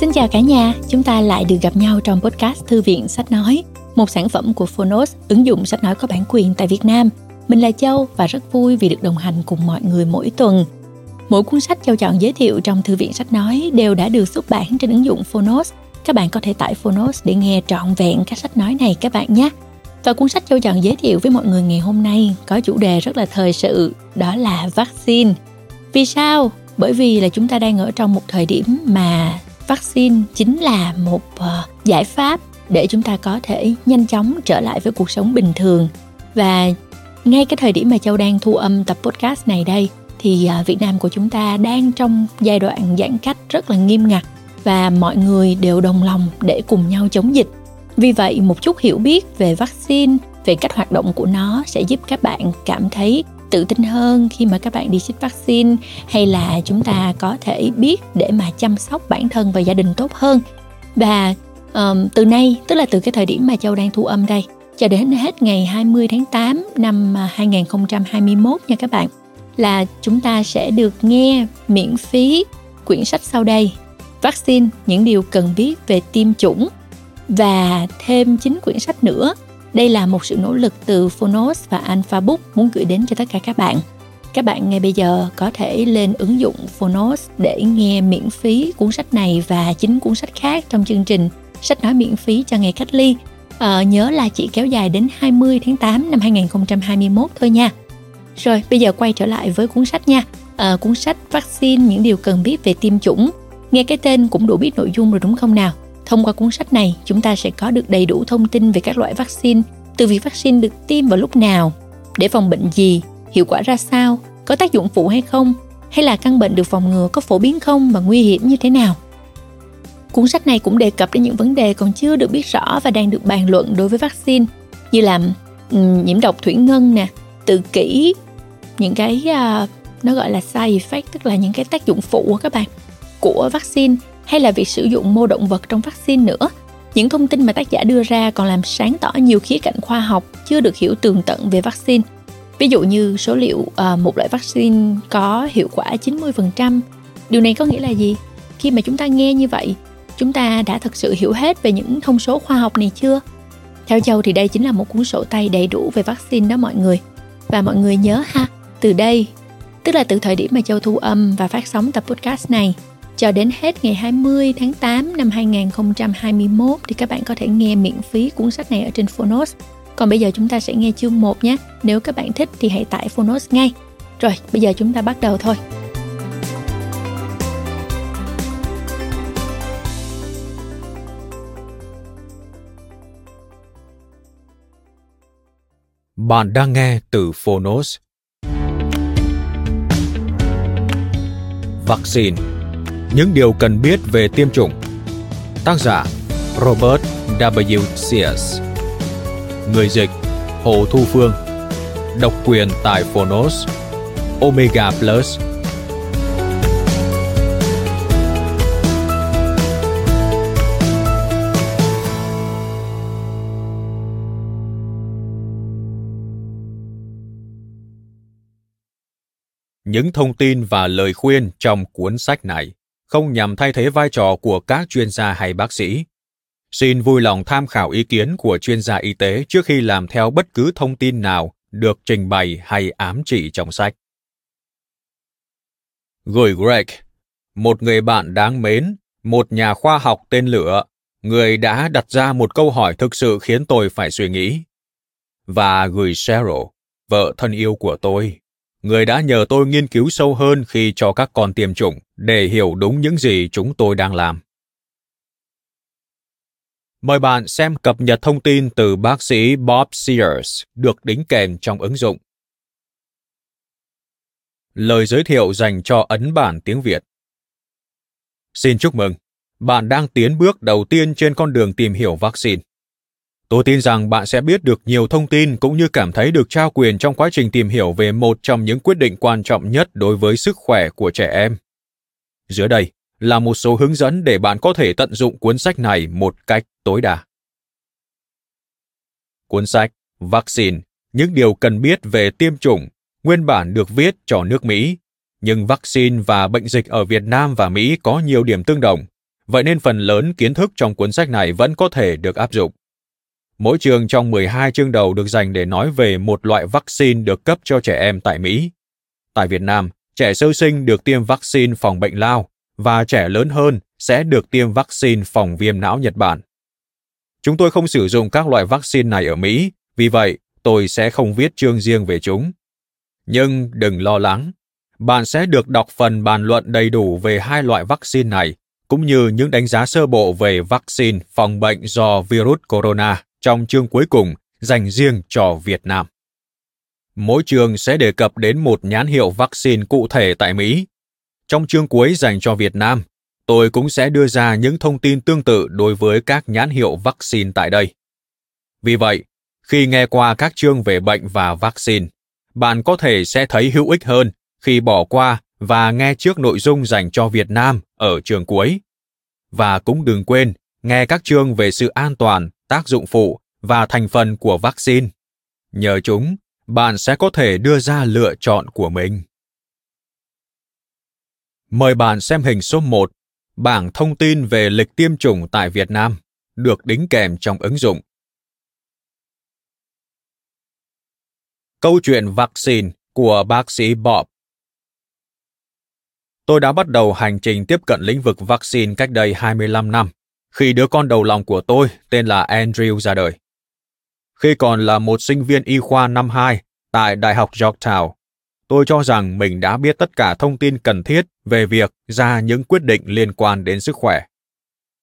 Xin chào cả nhà, chúng ta lại được gặp nhau trong podcast Thư viện Sách Nói, một sản phẩm của Phonos, ứng dụng sách nói có bản quyền tại Việt Nam. Mình là Châu và rất vui vì được đồng hành cùng mọi người mỗi tuần. Mỗi cuốn sách Châu chọn giới thiệu trong Thư viện Sách Nói đều đã được xuất bản trên ứng dụng Phonos. Các bạn có thể tải Phonos để nghe trọn vẹn các sách nói này các bạn nhé. Và cuốn sách Châu chọn giới thiệu với mọi người ngày hôm nay có chủ đề rất là thời sự, đó là vaccine. Vì sao? Bởi vì là chúng ta đang ở trong một thời điểm mà vaccine chính là một uh, giải pháp để chúng ta có thể nhanh chóng trở lại với cuộc sống bình thường. Và ngay cái thời điểm mà châu đang thu âm tập podcast này đây thì uh, việt nam của chúng ta đang trong giai đoạn giãn cách rất là nghiêm ngặt và mọi người đều đồng lòng để cùng nhau chống dịch. Vì vậy một chút hiểu biết về vaccine về cách hoạt động của nó sẽ giúp các bạn cảm thấy tự tin hơn khi mà các bạn đi chích vaccine hay là chúng ta có thể biết để mà chăm sóc bản thân và gia đình tốt hơn. Và um, từ nay tức là từ cái thời điểm mà Châu đang thu âm đây cho đến hết ngày 20 tháng 8 năm à, 2021 nha các bạn là chúng ta sẽ được nghe miễn phí quyển sách sau đây vaccine những điều cần biết về tiêm chủng và thêm 9 quyển sách nữa đây là một sự nỗ lực từ Phonos và Alpha Book muốn gửi đến cho tất cả các bạn. Các bạn ngay bây giờ có thể lên ứng dụng Phonos để nghe miễn phí cuốn sách này và chính cuốn sách khác trong chương trình sách nói miễn phí cho ngày cách ly. Ờ, nhớ là chỉ kéo dài đến 20 tháng 8 năm 2021 thôi nha. Rồi, bây giờ quay trở lại với cuốn sách nha. Ờ, cuốn sách Vaccine những điều cần biết về tiêm chủng. Nghe cái tên cũng đủ biết nội dung rồi đúng không nào? Thông qua cuốn sách này, chúng ta sẽ có được đầy đủ thông tin về các loại vaccine, từ việc vaccine được tiêm vào lúc nào, để phòng bệnh gì, hiệu quả ra sao, có tác dụng phụ hay không, hay là căn bệnh được phòng ngừa có phổ biến không và nguy hiểm như thế nào. Cuốn sách này cũng đề cập đến những vấn đề còn chưa được biết rõ và đang được bàn luận đối với vaccine, như là um, nhiễm độc thủy ngân nè, tự kỷ, những cái uh, nó gọi là side effect tức là những cái tác dụng phụ các bạn của vaccine hay là việc sử dụng mô động vật trong vaccine nữa. Những thông tin mà tác giả đưa ra còn làm sáng tỏ nhiều khía cạnh khoa học chưa được hiểu tường tận về vaccine. Ví dụ như số liệu à, một loại vaccine có hiệu quả 90%. Điều này có nghĩa là gì? Khi mà chúng ta nghe như vậy, chúng ta đã thực sự hiểu hết về những thông số khoa học này chưa? Theo Châu thì đây chính là một cuốn sổ tay đầy đủ về vaccine đó mọi người. Và mọi người nhớ ha, từ đây, tức là từ thời điểm mà Châu thu âm và phát sóng tập podcast này, cho đến hết ngày 20 tháng 8 năm 2021 thì các bạn có thể nghe miễn phí cuốn sách này ở trên Phonos. Còn bây giờ chúng ta sẽ nghe chương 1 nhé. Nếu các bạn thích thì hãy tải Phonos ngay. Rồi, bây giờ chúng ta bắt đầu thôi. Bạn đang nghe từ Phonos. Vaccine những điều cần biết về tiêm chủng. Tác giả Robert W. Sears Người dịch Hồ Thu Phương Độc quyền tại Phonos Omega Plus Những thông tin và lời khuyên trong cuốn sách này không nhằm thay thế vai trò của các chuyên gia hay bác sĩ. Xin vui lòng tham khảo ý kiến của chuyên gia y tế trước khi làm theo bất cứ thông tin nào được trình bày hay ám chỉ trong sách. Gửi Greg, một người bạn đáng mến, một nhà khoa học tên lửa, người đã đặt ra một câu hỏi thực sự khiến tôi phải suy nghĩ. Và gửi Cheryl, vợ thân yêu của tôi, người đã nhờ tôi nghiên cứu sâu hơn khi cho các con tiêm chủng để hiểu đúng những gì chúng tôi đang làm. Mời bạn xem cập nhật thông tin từ bác sĩ Bob Sears được đính kèm trong ứng dụng. Lời giới thiệu dành cho ấn bản tiếng Việt. Xin chúc mừng, bạn đang tiến bước đầu tiên trên con đường tìm hiểu vaccine. Tôi tin rằng bạn sẽ biết được nhiều thông tin cũng như cảm thấy được trao quyền trong quá trình tìm hiểu về một trong những quyết định quan trọng nhất đối với sức khỏe của trẻ em. Dưới đây là một số hướng dẫn để bạn có thể tận dụng cuốn sách này một cách tối đa. Cuốn sách Vaccine, những điều cần biết về tiêm chủng, nguyên bản được viết cho nước Mỹ, nhưng vaccine và bệnh dịch ở Việt Nam và Mỹ có nhiều điểm tương đồng vậy nên phần lớn kiến thức trong cuốn sách này vẫn có thể được áp dụng. Mỗi chương trong 12 chương đầu được dành để nói về một loại vaccine được cấp cho trẻ em tại Mỹ. Tại Việt Nam, trẻ sơ sinh được tiêm vaccine phòng bệnh lao và trẻ lớn hơn sẽ được tiêm vaccine phòng viêm não Nhật Bản. Chúng tôi không sử dụng các loại vaccine này ở Mỹ, vì vậy tôi sẽ không viết chương riêng về chúng. Nhưng đừng lo lắng, bạn sẽ được đọc phần bàn luận đầy đủ về hai loại vaccine này, cũng như những đánh giá sơ bộ về vaccine phòng bệnh do virus corona trong chương cuối cùng dành riêng cho Việt Nam. Mỗi chương sẽ đề cập đến một nhãn hiệu vaccine cụ thể tại Mỹ. Trong chương cuối dành cho Việt Nam, tôi cũng sẽ đưa ra những thông tin tương tự đối với các nhãn hiệu vaccine tại đây. Vì vậy, khi nghe qua các chương về bệnh và vaccine, bạn có thể sẽ thấy hữu ích hơn khi bỏ qua và nghe trước nội dung dành cho Việt Nam ở chương cuối. Và cũng đừng quên nghe các chương về sự an toàn, tác dụng phụ và thành phần của vaccine. Nhờ chúng, bạn sẽ có thể đưa ra lựa chọn của mình. Mời bạn xem hình số 1, bảng thông tin về lịch tiêm chủng tại Việt Nam, được đính kèm trong ứng dụng. Câu chuyện vaccine của bác sĩ Bob Tôi đã bắt đầu hành trình tiếp cận lĩnh vực vaccine cách đây 25 năm, khi đứa con đầu lòng của tôi tên là Andrew ra đời. Khi còn là một sinh viên y khoa năm 2 tại Đại học Yorktown, tôi cho rằng mình đã biết tất cả thông tin cần thiết về việc ra những quyết định liên quan đến sức khỏe.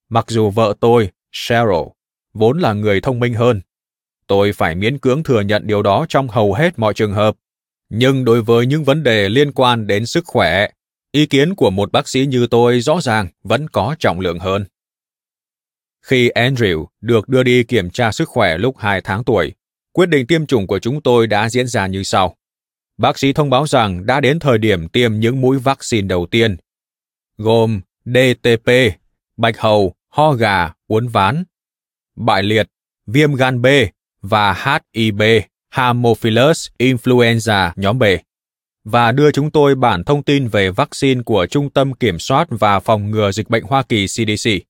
Mặc dù vợ tôi, Cheryl, vốn là người thông minh hơn, tôi phải miễn cưỡng thừa nhận điều đó trong hầu hết mọi trường hợp. Nhưng đối với những vấn đề liên quan đến sức khỏe, ý kiến của một bác sĩ như tôi rõ ràng vẫn có trọng lượng hơn. Khi Andrew được đưa đi kiểm tra sức khỏe lúc 2 tháng tuổi, quyết định tiêm chủng của chúng tôi đã diễn ra như sau. Bác sĩ thông báo rằng đã đến thời điểm tiêm những mũi vaccine đầu tiên, gồm DTP, bạch hầu, ho gà, uốn ván, bại liệt, viêm gan B và HIB, Haemophilus influenza nhóm B và đưa chúng tôi bản thông tin về vaccine của Trung tâm Kiểm soát và Phòng ngừa Dịch bệnh Hoa Kỳ CDC.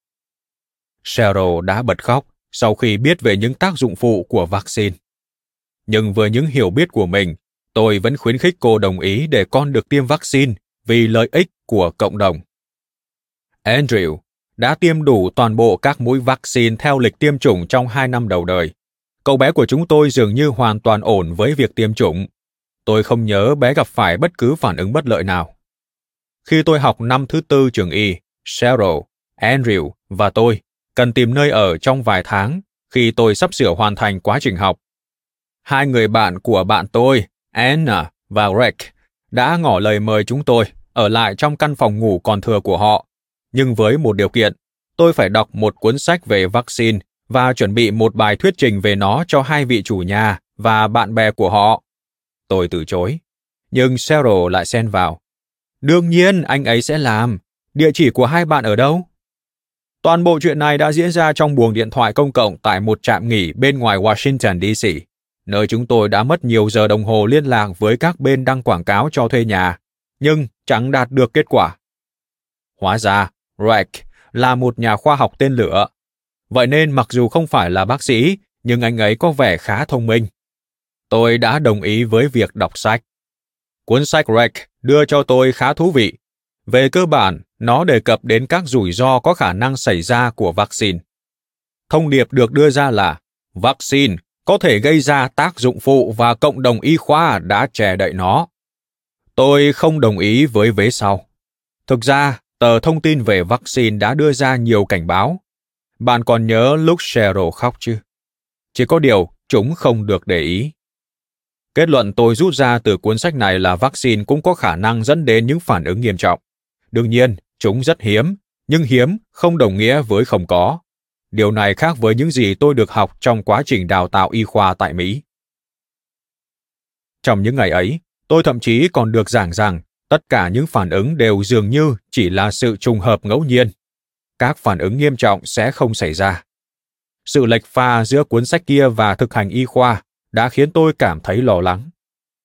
Cheryl đã bật khóc sau khi biết về những tác dụng phụ của vaccine. Nhưng với những hiểu biết của mình, tôi vẫn khuyến khích cô đồng ý để con được tiêm vaccine vì lợi ích của cộng đồng. Andrew đã tiêm đủ toàn bộ các mũi vaccine theo lịch tiêm chủng trong hai năm đầu đời. Cậu bé của chúng tôi dường như hoàn toàn ổn với việc tiêm chủng. Tôi không nhớ bé gặp phải bất cứ phản ứng bất lợi nào. Khi tôi học năm thứ tư trường y, Cheryl, Andrew và tôi cần tìm nơi ở trong vài tháng khi tôi sắp sửa hoàn thành quá trình học. Hai người bạn của bạn tôi, Anna và Greg, đã ngỏ lời mời chúng tôi ở lại trong căn phòng ngủ còn thừa của họ, nhưng với một điều kiện, tôi phải đọc một cuốn sách về vaccine và chuẩn bị một bài thuyết trình về nó cho hai vị chủ nhà và bạn bè của họ. Tôi từ chối, nhưng Cheryl lại xen vào. Đương nhiên anh ấy sẽ làm. Địa chỉ của hai bạn ở đâu? Toàn bộ chuyện này đã diễn ra trong buồng điện thoại công cộng tại một trạm nghỉ bên ngoài Washington DC, nơi chúng tôi đã mất nhiều giờ đồng hồ liên lạc với các bên đăng quảng cáo cho thuê nhà, nhưng chẳng đạt được kết quả. Hóa ra, Reich là một nhà khoa học tên lửa. Vậy nên mặc dù không phải là bác sĩ, nhưng anh ấy có vẻ khá thông minh. Tôi đã đồng ý với việc đọc sách. Cuốn sách Reich đưa cho tôi khá thú vị. Về cơ bản, nó đề cập đến các rủi ro có khả năng xảy ra của vaccine. Thông điệp được đưa ra là vaccine có thể gây ra tác dụng phụ và cộng đồng y khoa đã che đậy nó. Tôi không đồng ý với vế sau. Thực ra, tờ thông tin về vaccine đã đưa ra nhiều cảnh báo. Bạn còn nhớ lúc Cheryl khóc chứ? Chỉ có điều, chúng không được để ý. Kết luận tôi rút ra từ cuốn sách này là vaccine cũng có khả năng dẫn đến những phản ứng nghiêm trọng. Đương nhiên, Chúng rất hiếm, nhưng hiếm không đồng nghĩa với không có. Điều này khác với những gì tôi được học trong quá trình đào tạo y khoa tại Mỹ. Trong những ngày ấy, tôi thậm chí còn được giảng rằng tất cả những phản ứng đều dường như chỉ là sự trùng hợp ngẫu nhiên. Các phản ứng nghiêm trọng sẽ không xảy ra. Sự lệch pha giữa cuốn sách kia và thực hành y khoa đã khiến tôi cảm thấy lo lắng.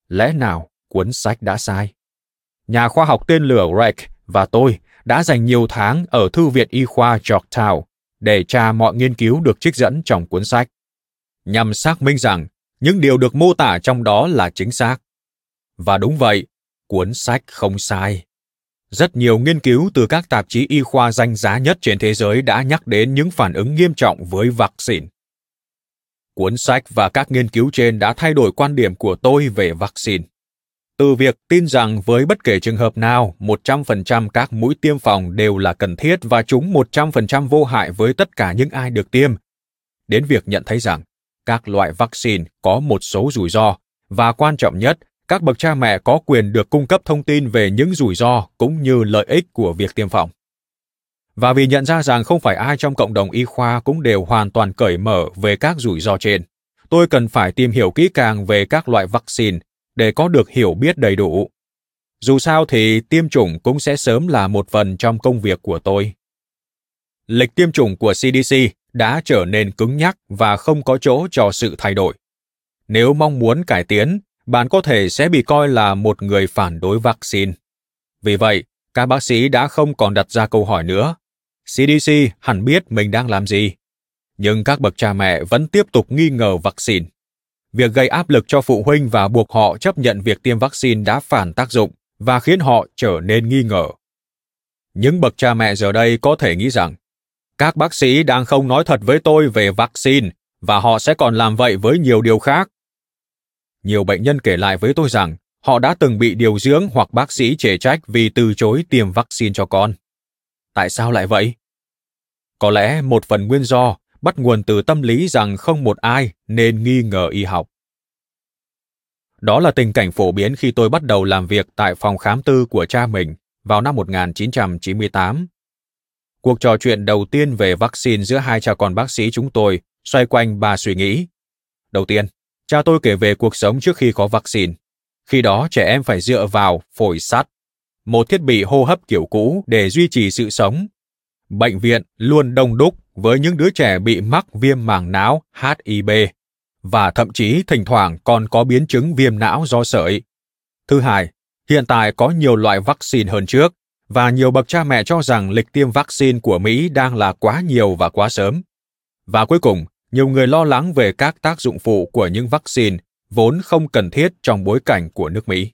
Lẽ nào cuốn sách đã sai? Nhà khoa học tên lửa Reich và tôi đã dành nhiều tháng ở Thư viện Y khoa Georgetown để tra mọi nghiên cứu được trích dẫn trong cuốn sách, nhằm xác minh rằng những điều được mô tả trong đó là chính xác. Và đúng vậy, cuốn sách không sai. Rất nhiều nghiên cứu từ các tạp chí y khoa danh giá nhất trên thế giới đã nhắc đến những phản ứng nghiêm trọng với vaccine. Cuốn sách và các nghiên cứu trên đã thay đổi quan điểm của tôi về vaccine. Từ việc tin rằng với bất kể trường hợp nào, 100% các mũi tiêm phòng đều là cần thiết và chúng 100% vô hại với tất cả những ai được tiêm, đến việc nhận thấy rằng các loại vaccine có một số rủi ro và quan trọng nhất các bậc cha mẹ có quyền được cung cấp thông tin về những rủi ro cũng như lợi ích của việc tiêm phòng. Và vì nhận ra rằng không phải ai trong cộng đồng y khoa cũng đều hoàn toàn cởi mở về các rủi ro trên, tôi cần phải tìm hiểu kỹ càng về các loại vaccine để có được hiểu biết đầy đủ. Dù sao thì tiêm chủng cũng sẽ sớm là một phần trong công việc của tôi. Lịch tiêm chủng của CDC đã trở nên cứng nhắc và không có chỗ cho sự thay đổi. Nếu mong muốn cải tiến, bạn có thể sẽ bị coi là một người phản đối vaccine. Vì vậy, các bác sĩ đã không còn đặt ra câu hỏi nữa. CDC hẳn biết mình đang làm gì. Nhưng các bậc cha mẹ vẫn tiếp tục nghi ngờ vaccine. Việc gây áp lực cho phụ huynh và buộc họ chấp nhận việc tiêm vaccine đã phản tác dụng và khiến họ trở nên nghi ngờ. Những bậc cha mẹ giờ đây có thể nghĩ rằng, các bác sĩ đang không nói thật với tôi về vaccine và họ sẽ còn làm vậy với nhiều điều khác nhiều bệnh nhân kể lại với tôi rằng họ đã từng bị điều dưỡng hoặc bác sĩ chê trách vì từ chối tiêm vaccine cho con. Tại sao lại vậy? Có lẽ một phần nguyên do bắt nguồn từ tâm lý rằng không một ai nên nghi ngờ y học. Đó là tình cảnh phổ biến khi tôi bắt đầu làm việc tại phòng khám tư của cha mình vào năm 1998. Cuộc trò chuyện đầu tiên về vaccine giữa hai cha con bác sĩ chúng tôi xoay quanh ba suy nghĩ. Đầu tiên, Cha tôi kể về cuộc sống trước khi có vaccine. Khi đó trẻ em phải dựa vào phổi sắt, một thiết bị hô hấp kiểu cũ để duy trì sự sống. Bệnh viện luôn đông đúc với những đứa trẻ bị mắc viêm màng não HIV và thậm chí thỉnh thoảng còn có biến chứng viêm não do sởi. Thứ hai, hiện tại có nhiều loại vaccine hơn trước và nhiều bậc cha mẹ cho rằng lịch tiêm vaccine của Mỹ đang là quá nhiều và quá sớm. Và cuối cùng, nhiều người lo lắng về các tác dụng phụ của những vaccine vốn không cần thiết trong bối cảnh của nước Mỹ.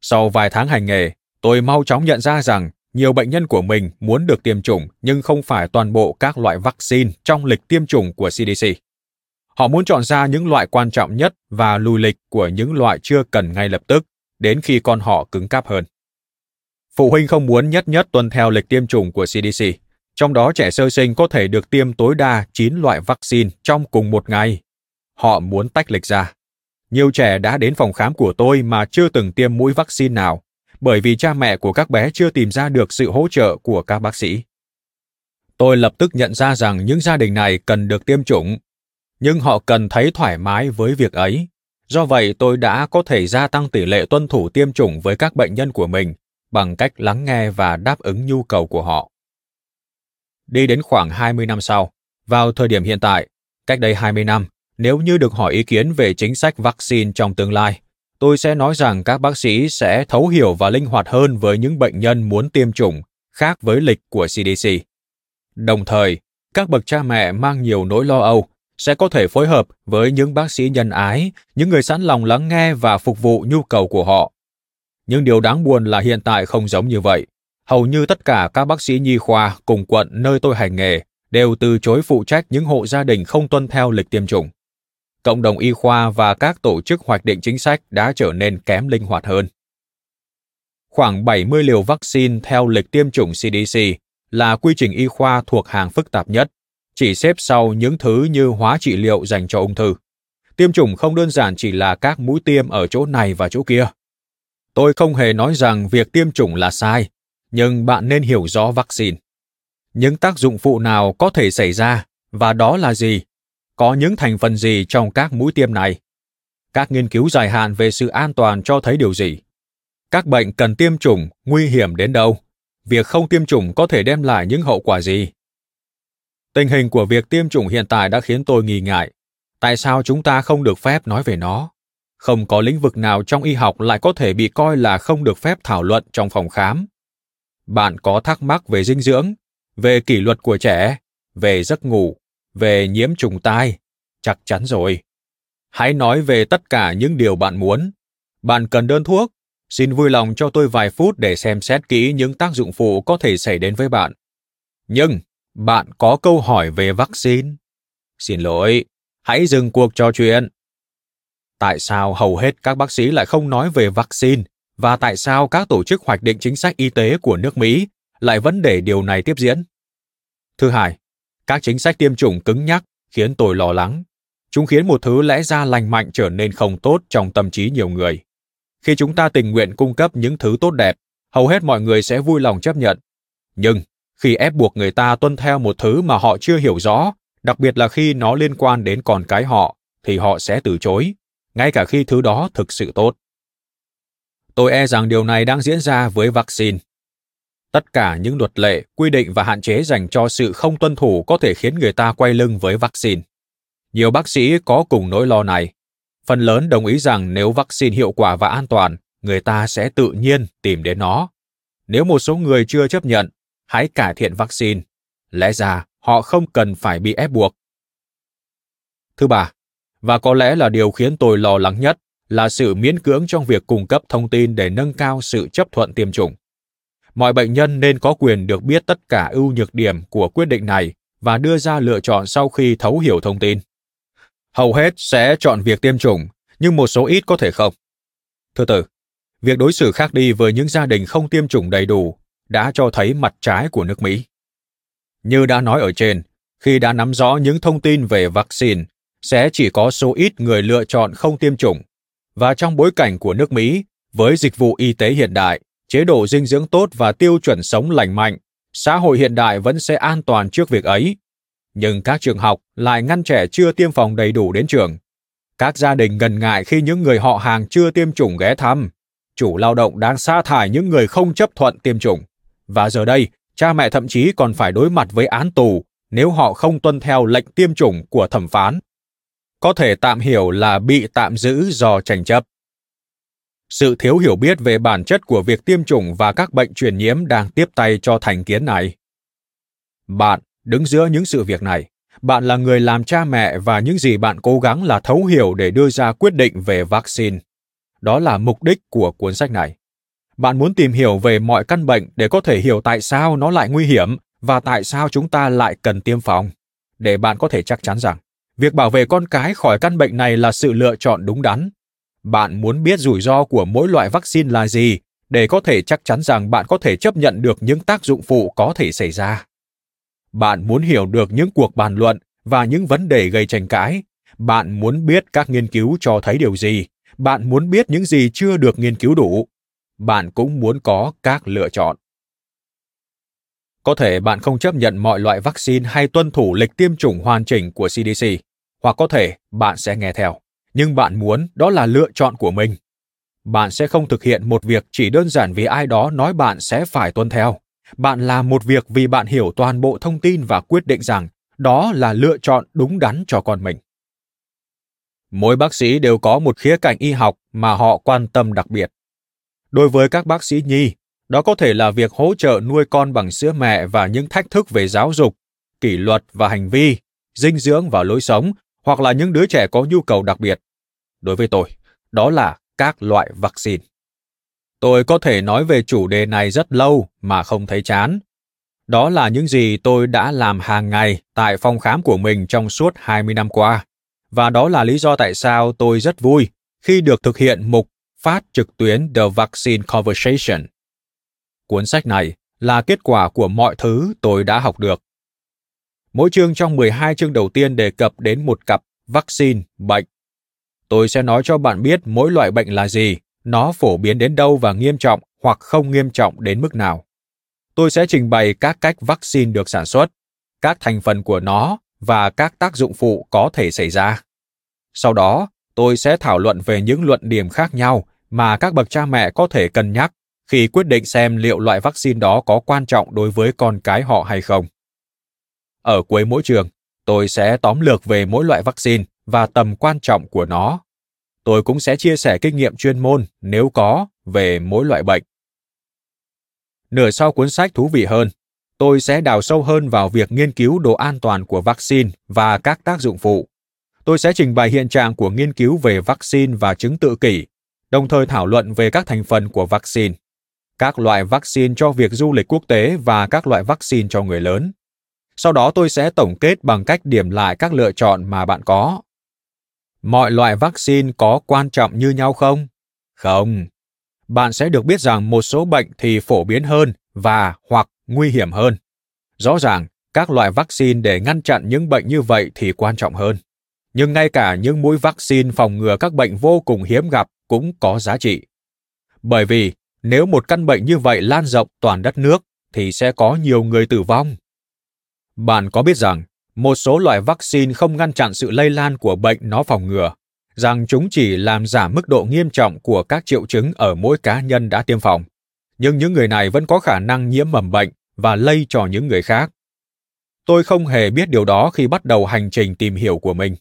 Sau vài tháng hành nghề, tôi mau chóng nhận ra rằng nhiều bệnh nhân của mình muốn được tiêm chủng nhưng không phải toàn bộ các loại vaccine trong lịch tiêm chủng của CDC. Họ muốn chọn ra những loại quan trọng nhất và lùi lịch của những loại chưa cần ngay lập tức, đến khi con họ cứng cáp hơn. Phụ huynh không muốn nhất nhất tuân theo lịch tiêm chủng của CDC, trong đó trẻ sơ sinh có thể được tiêm tối đa 9 loại vaccine trong cùng một ngày. Họ muốn tách lịch ra. Nhiều trẻ đã đến phòng khám của tôi mà chưa từng tiêm mũi vaccine nào, bởi vì cha mẹ của các bé chưa tìm ra được sự hỗ trợ của các bác sĩ. Tôi lập tức nhận ra rằng những gia đình này cần được tiêm chủng, nhưng họ cần thấy thoải mái với việc ấy. Do vậy, tôi đã có thể gia tăng tỷ lệ tuân thủ tiêm chủng với các bệnh nhân của mình bằng cách lắng nghe và đáp ứng nhu cầu của họ đi đến khoảng 20 năm sau. Vào thời điểm hiện tại, cách đây 20 năm, nếu như được hỏi ý kiến về chính sách vaccine trong tương lai, tôi sẽ nói rằng các bác sĩ sẽ thấu hiểu và linh hoạt hơn với những bệnh nhân muốn tiêm chủng, khác với lịch của CDC. Đồng thời, các bậc cha mẹ mang nhiều nỗi lo âu sẽ có thể phối hợp với những bác sĩ nhân ái, những người sẵn lòng lắng nghe và phục vụ nhu cầu của họ. Nhưng điều đáng buồn là hiện tại không giống như vậy hầu như tất cả các bác sĩ nhi khoa cùng quận nơi tôi hành nghề đều từ chối phụ trách những hộ gia đình không tuân theo lịch tiêm chủng. Cộng đồng y khoa và các tổ chức hoạch định chính sách đã trở nên kém linh hoạt hơn. Khoảng 70 liều vaccine theo lịch tiêm chủng CDC là quy trình y khoa thuộc hàng phức tạp nhất, chỉ xếp sau những thứ như hóa trị liệu dành cho ung thư. Tiêm chủng không đơn giản chỉ là các mũi tiêm ở chỗ này và chỗ kia. Tôi không hề nói rằng việc tiêm chủng là sai, nhưng bạn nên hiểu rõ vaccine. Những tác dụng phụ nào có thể xảy ra và đó là gì? Có những thành phần gì trong các mũi tiêm này? Các nghiên cứu dài hạn về sự an toàn cho thấy điều gì? Các bệnh cần tiêm chủng nguy hiểm đến đâu? Việc không tiêm chủng có thể đem lại những hậu quả gì? Tình hình của việc tiêm chủng hiện tại đã khiến tôi nghi ngại. Tại sao chúng ta không được phép nói về nó? Không có lĩnh vực nào trong y học lại có thể bị coi là không được phép thảo luận trong phòng khám bạn có thắc mắc về dinh dưỡng, về kỷ luật của trẻ, về giấc ngủ, về nhiễm trùng tai, chắc chắn rồi. Hãy nói về tất cả những điều bạn muốn. Bạn cần đơn thuốc, xin vui lòng cho tôi vài phút để xem xét kỹ những tác dụng phụ có thể xảy đến với bạn. Nhưng bạn có câu hỏi về vaccine. Xin lỗi, hãy dừng cuộc trò chuyện. Tại sao hầu hết các bác sĩ lại không nói về vaccine và tại sao các tổ chức hoạch định chính sách y tế của nước Mỹ lại vẫn để điều này tiếp diễn? Thứ hai, các chính sách tiêm chủng cứng nhắc khiến tôi lo lắng. Chúng khiến một thứ lẽ ra lành mạnh trở nên không tốt trong tâm trí nhiều người. Khi chúng ta tình nguyện cung cấp những thứ tốt đẹp, hầu hết mọi người sẽ vui lòng chấp nhận. Nhưng khi ép buộc người ta tuân theo một thứ mà họ chưa hiểu rõ, đặc biệt là khi nó liên quan đến con cái họ, thì họ sẽ từ chối, ngay cả khi thứ đó thực sự tốt. Tôi e rằng điều này đang diễn ra với vaccine. Tất cả những luật lệ, quy định và hạn chế dành cho sự không tuân thủ có thể khiến người ta quay lưng với vaccine. Nhiều bác sĩ có cùng nỗi lo này. Phần lớn đồng ý rằng nếu vaccine hiệu quả và an toàn, người ta sẽ tự nhiên tìm đến nó. Nếu một số người chưa chấp nhận, hãy cải thiện vaccine. Lẽ ra họ không cần phải bị ép buộc. Thứ ba, và có lẽ là điều khiến tôi lo lắng nhất là sự miễn cưỡng trong việc cung cấp thông tin để nâng cao sự chấp thuận tiêm chủng. Mọi bệnh nhân nên có quyền được biết tất cả ưu nhược điểm của quyết định này và đưa ra lựa chọn sau khi thấu hiểu thông tin. Hầu hết sẽ chọn việc tiêm chủng, nhưng một số ít có thể không. Thứ tư, việc đối xử khác đi với những gia đình không tiêm chủng đầy đủ đã cho thấy mặt trái của nước Mỹ. Như đã nói ở trên, khi đã nắm rõ những thông tin về vaccine, sẽ chỉ có số ít người lựa chọn không tiêm chủng. Và trong bối cảnh của nước Mỹ, với dịch vụ y tế hiện đại, chế độ dinh dưỡng tốt và tiêu chuẩn sống lành mạnh, xã hội hiện đại vẫn sẽ an toàn trước việc ấy. Nhưng các trường học lại ngăn trẻ chưa tiêm phòng đầy đủ đến trường. Các gia đình ngần ngại khi những người họ hàng chưa tiêm chủng ghé thăm. Chủ lao động đang sa thải những người không chấp thuận tiêm chủng. Và giờ đây, cha mẹ thậm chí còn phải đối mặt với án tù nếu họ không tuân theo lệnh tiêm chủng của thẩm phán. Có thể tạm hiểu là bị tạm giữ do tranh chấp. Sự thiếu hiểu biết về bản chất của việc tiêm chủng và các bệnh truyền nhiễm đang tiếp tay cho thành kiến này. Bạn đứng giữa những sự việc này, bạn là người làm cha mẹ và những gì bạn cố gắng là thấu hiểu để đưa ra quyết định về vaccine. Đó là mục đích của cuốn sách này. Bạn muốn tìm hiểu về mọi căn bệnh để có thể hiểu tại sao nó lại nguy hiểm và tại sao chúng ta lại cần tiêm phòng, để bạn có thể chắc chắn rằng việc bảo vệ con cái khỏi căn bệnh này là sự lựa chọn đúng đắn. Bạn muốn biết rủi ro của mỗi loại vaccine là gì để có thể chắc chắn rằng bạn có thể chấp nhận được những tác dụng phụ có thể xảy ra. Bạn muốn hiểu được những cuộc bàn luận và những vấn đề gây tranh cãi. Bạn muốn biết các nghiên cứu cho thấy điều gì. Bạn muốn biết những gì chưa được nghiên cứu đủ bạn cũng muốn có các lựa chọn. Có thể bạn không chấp nhận mọi loại vaccine hay tuân thủ lịch tiêm chủng hoàn chỉnh của CDC, hoặc có thể bạn sẽ nghe theo, nhưng bạn muốn đó là lựa chọn của mình. Bạn sẽ không thực hiện một việc chỉ đơn giản vì ai đó nói bạn sẽ phải tuân theo. Bạn làm một việc vì bạn hiểu toàn bộ thông tin và quyết định rằng đó là lựa chọn đúng đắn cho con mình. Mỗi bác sĩ đều có một khía cạnh y học mà họ quan tâm đặc biệt. Đối với các bác sĩ nhi, đó có thể là việc hỗ trợ nuôi con bằng sữa mẹ và những thách thức về giáo dục, kỷ luật và hành vi, dinh dưỡng và lối sống, hoặc là những đứa trẻ có nhu cầu đặc biệt. Đối với tôi, đó là các loại vaccine. Tôi có thể nói về chủ đề này rất lâu mà không thấy chán. Đó là những gì tôi đã làm hàng ngày tại phòng khám của mình trong suốt 20 năm qua. Và đó là lý do tại sao tôi rất vui khi được thực hiện mục phát trực tuyến The Vaccine Conversation. Cuốn sách này là kết quả của mọi thứ tôi đã học được. Mỗi chương trong 12 chương đầu tiên đề cập đến một cặp vaccine, bệnh. Tôi sẽ nói cho bạn biết mỗi loại bệnh là gì, nó phổ biến đến đâu và nghiêm trọng hoặc không nghiêm trọng đến mức nào. Tôi sẽ trình bày các cách vaccine được sản xuất, các thành phần của nó và các tác dụng phụ có thể xảy ra. Sau đó, tôi sẽ thảo luận về những luận điểm khác nhau mà các bậc cha mẹ có thể cân nhắc khi quyết định xem liệu loại vaccine đó có quan trọng đối với con cái họ hay không. Ở cuối mỗi trường, tôi sẽ tóm lược về mỗi loại vaccine và tầm quan trọng của nó. Tôi cũng sẽ chia sẻ kinh nghiệm chuyên môn nếu có về mỗi loại bệnh. nửa sau cuốn sách thú vị hơn, tôi sẽ đào sâu hơn vào việc nghiên cứu độ an toàn của vaccine và các tác dụng phụ. Tôi sẽ trình bày hiện trạng của nghiên cứu về vaccine và chứng tự kỷ, đồng thời thảo luận về các thành phần của vaccine, các loại vaccine cho việc du lịch quốc tế và các loại vaccine cho người lớn. Sau đó tôi sẽ tổng kết bằng cách điểm lại các lựa chọn mà bạn có. Mọi loại vaccine có quan trọng như nhau không? Không. Bạn sẽ được biết rằng một số bệnh thì phổ biến hơn và hoặc nguy hiểm hơn. Rõ ràng, các loại vaccine để ngăn chặn những bệnh như vậy thì quan trọng hơn. Nhưng ngay cả những mũi vaccine phòng ngừa các bệnh vô cùng hiếm gặp cũng có giá trị. Bởi vì nếu một căn bệnh như vậy lan rộng toàn đất nước thì sẽ có nhiều người tử vong. Bạn có biết rằng một số loại vaccine không ngăn chặn sự lây lan của bệnh nó phòng ngừa, rằng chúng chỉ làm giảm mức độ nghiêm trọng của các triệu chứng ở mỗi cá nhân đã tiêm phòng. Nhưng những người này vẫn có khả năng nhiễm mầm bệnh và lây cho những người khác. Tôi không hề biết điều đó khi bắt đầu hành trình tìm hiểu của mình.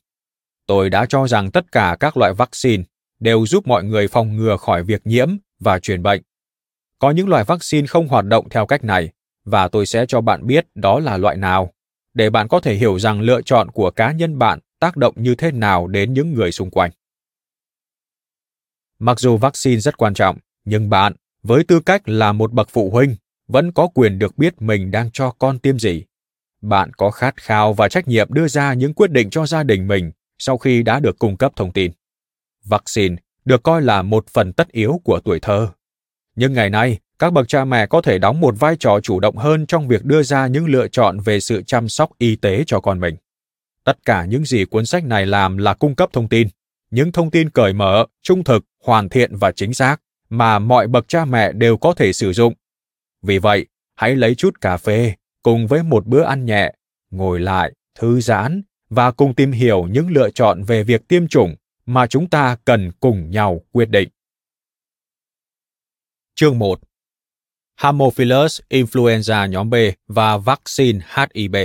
Tôi đã cho rằng tất cả các loại vaccine đều giúp mọi người phòng ngừa khỏi việc nhiễm và truyền bệnh. Có những loại vaccine không hoạt động theo cách này và tôi sẽ cho bạn biết đó là loại nào để bạn có thể hiểu rằng lựa chọn của cá nhân bạn tác động như thế nào đến những người xung quanh. Mặc dù vaccine rất quan trọng, nhưng bạn, với tư cách là một bậc phụ huynh, vẫn có quyền được biết mình đang cho con tiêm gì. Bạn có khát khao và trách nhiệm đưa ra những quyết định cho gia đình mình sau khi đã được cung cấp thông tin. Vaccine được coi là một phần tất yếu của tuổi thơ. Nhưng ngày nay, các bậc cha mẹ có thể đóng một vai trò chủ động hơn trong việc đưa ra những lựa chọn về sự chăm sóc y tế cho con mình. Tất cả những gì cuốn sách này làm là cung cấp thông tin, những thông tin cởi mở, trung thực, hoàn thiện và chính xác mà mọi bậc cha mẹ đều có thể sử dụng. Vì vậy, hãy lấy chút cà phê cùng với một bữa ăn nhẹ, ngồi lại, thư giãn và cùng tìm hiểu những lựa chọn về việc tiêm chủng mà chúng ta cần cùng nhau quyết định. Chương 1 Haemophilus influenza nhóm B và vaccine HIV.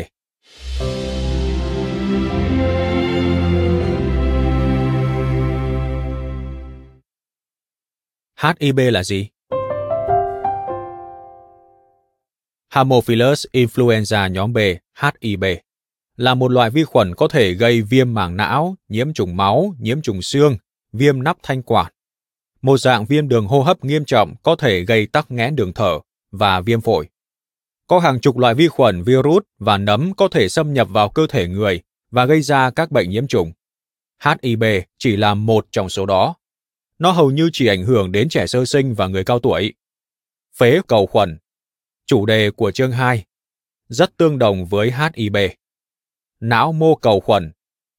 HIV là gì? Haemophilus influenza nhóm B, HIB, là một loại vi khuẩn có thể gây viêm màng não, nhiễm trùng máu, nhiễm trùng xương, viêm nắp thanh quản. Một dạng viêm đường hô hấp nghiêm trọng có thể gây tắc nghẽn đường thở và viêm phổi. Có hàng chục loại vi khuẩn, virus và nấm có thể xâm nhập vào cơ thể người và gây ra các bệnh nhiễm trùng. HIV chỉ là một trong số đó. Nó hầu như chỉ ảnh hưởng đến trẻ sơ sinh và người cao tuổi. Phế cầu khuẩn Chủ đề của chương 2 rất tương đồng với HIV. Não mô cầu khuẩn,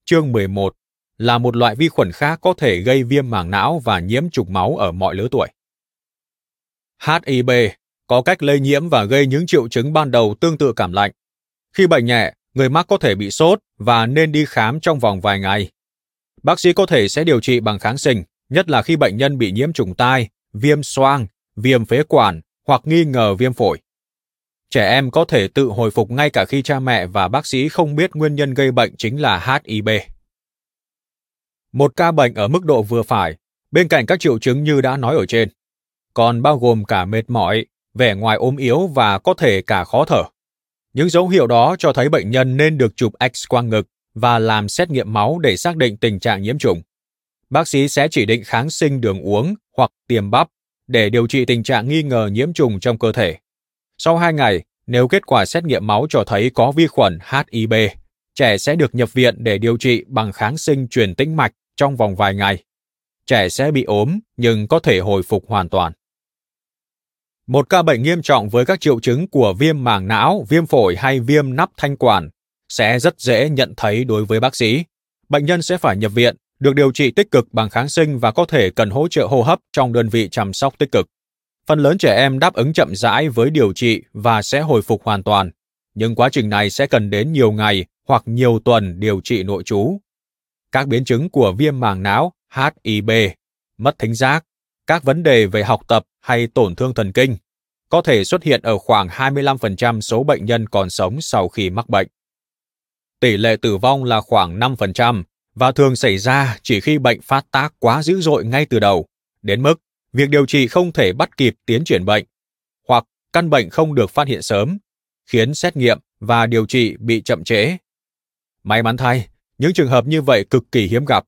chương 11 là một loại vi khuẩn khác có thể gây viêm màng não và nhiễm trùng máu ở mọi lứa tuổi. HIV có cách lây nhiễm và gây những triệu chứng ban đầu tương tự cảm lạnh. Khi bệnh nhẹ, người mắc có thể bị sốt và nên đi khám trong vòng vài ngày. Bác sĩ có thể sẽ điều trị bằng kháng sinh, nhất là khi bệnh nhân bị nhiễm trùng tai, viêm xoang, viêm phế quản hoặc nghi ngờ viêm phổi. Trẻ em có thể tự hồi phục ngay cả khi cha mẹ và bác sĩ không biết nguyên nhân gây bệnh chính là HIV. Một ca bệnh ở mức độ vừa phải, bên cạnh các triệu chứng như đã nói ở trên, còn bao gồm cả mệt mỏi, vẻ ngoài ốm yếu và có thể cả khó thở. Những dấu hiệu đó cho thấy bệnh nhân nên được chụp X-quang ngực và làm xét nghiệm máu để xác định tình trạng nhiễm trùng. Bác sĩ sẽ chỉ định kháng sinh đường uống hoặc tiêm bắp để điều trị tình trạng nghi ngờ nhiễm trùng trong cơ thể. Sau 2 ngày, nếu kết quả xét nghiệm máu cho thấy có vi khuẩn HIB, trẻ sẽ được nhập viện để điều trị bằng kháng sinh truyền tĩnh mạch trong vòng vài ngày. Trẻ sẽ bị ốm nhưng có thể hồi phục hoàn toàn. Một ca bệnh nghiêm trọng với các triệu chứng của viêm màng não, viêm phổi hay viêm nắp thanh quản sẽ rất dễ nhận thấy đối với bác sĩ. Bệnh nhân sẽ phải nhập viện, được điều trị tích cực bằng kháng sinh và có thể cần hỗ trợ hô hấp trong đơn vị chăm sóc tích cực. Phần lớn trẻ em đáp ứng chậm rãi với điều trị và sẽ hồi phục hoàn toàn, nhưng quá trình này sẽ cần đến nhiều ngày hoặc nhiều tuần điều trị nội trú. Các biến chứng của viêm màng não HIB, mất thính giác, các vấn đề về học tập hay tổn thương thần kinh có thể xuất hiện ở khoảng 25% số bệnh nhân còn sống sau khi mắc bệnh. Tỷ lệ tử vong là khoảng 5% và thường xảy ra chỉ khi bệnh phát tác quá dữ dội ngay từ đầu, đến mức việc điều trị không thể bắt kịp tiến triển bệnh, hoặc căn bệnh không được phát hiện sớm, khiến xét nghiệm và điều trị bị chậm trễ. May mắn thay, những trường hợp như vậy cực kỳ hiếm gặp.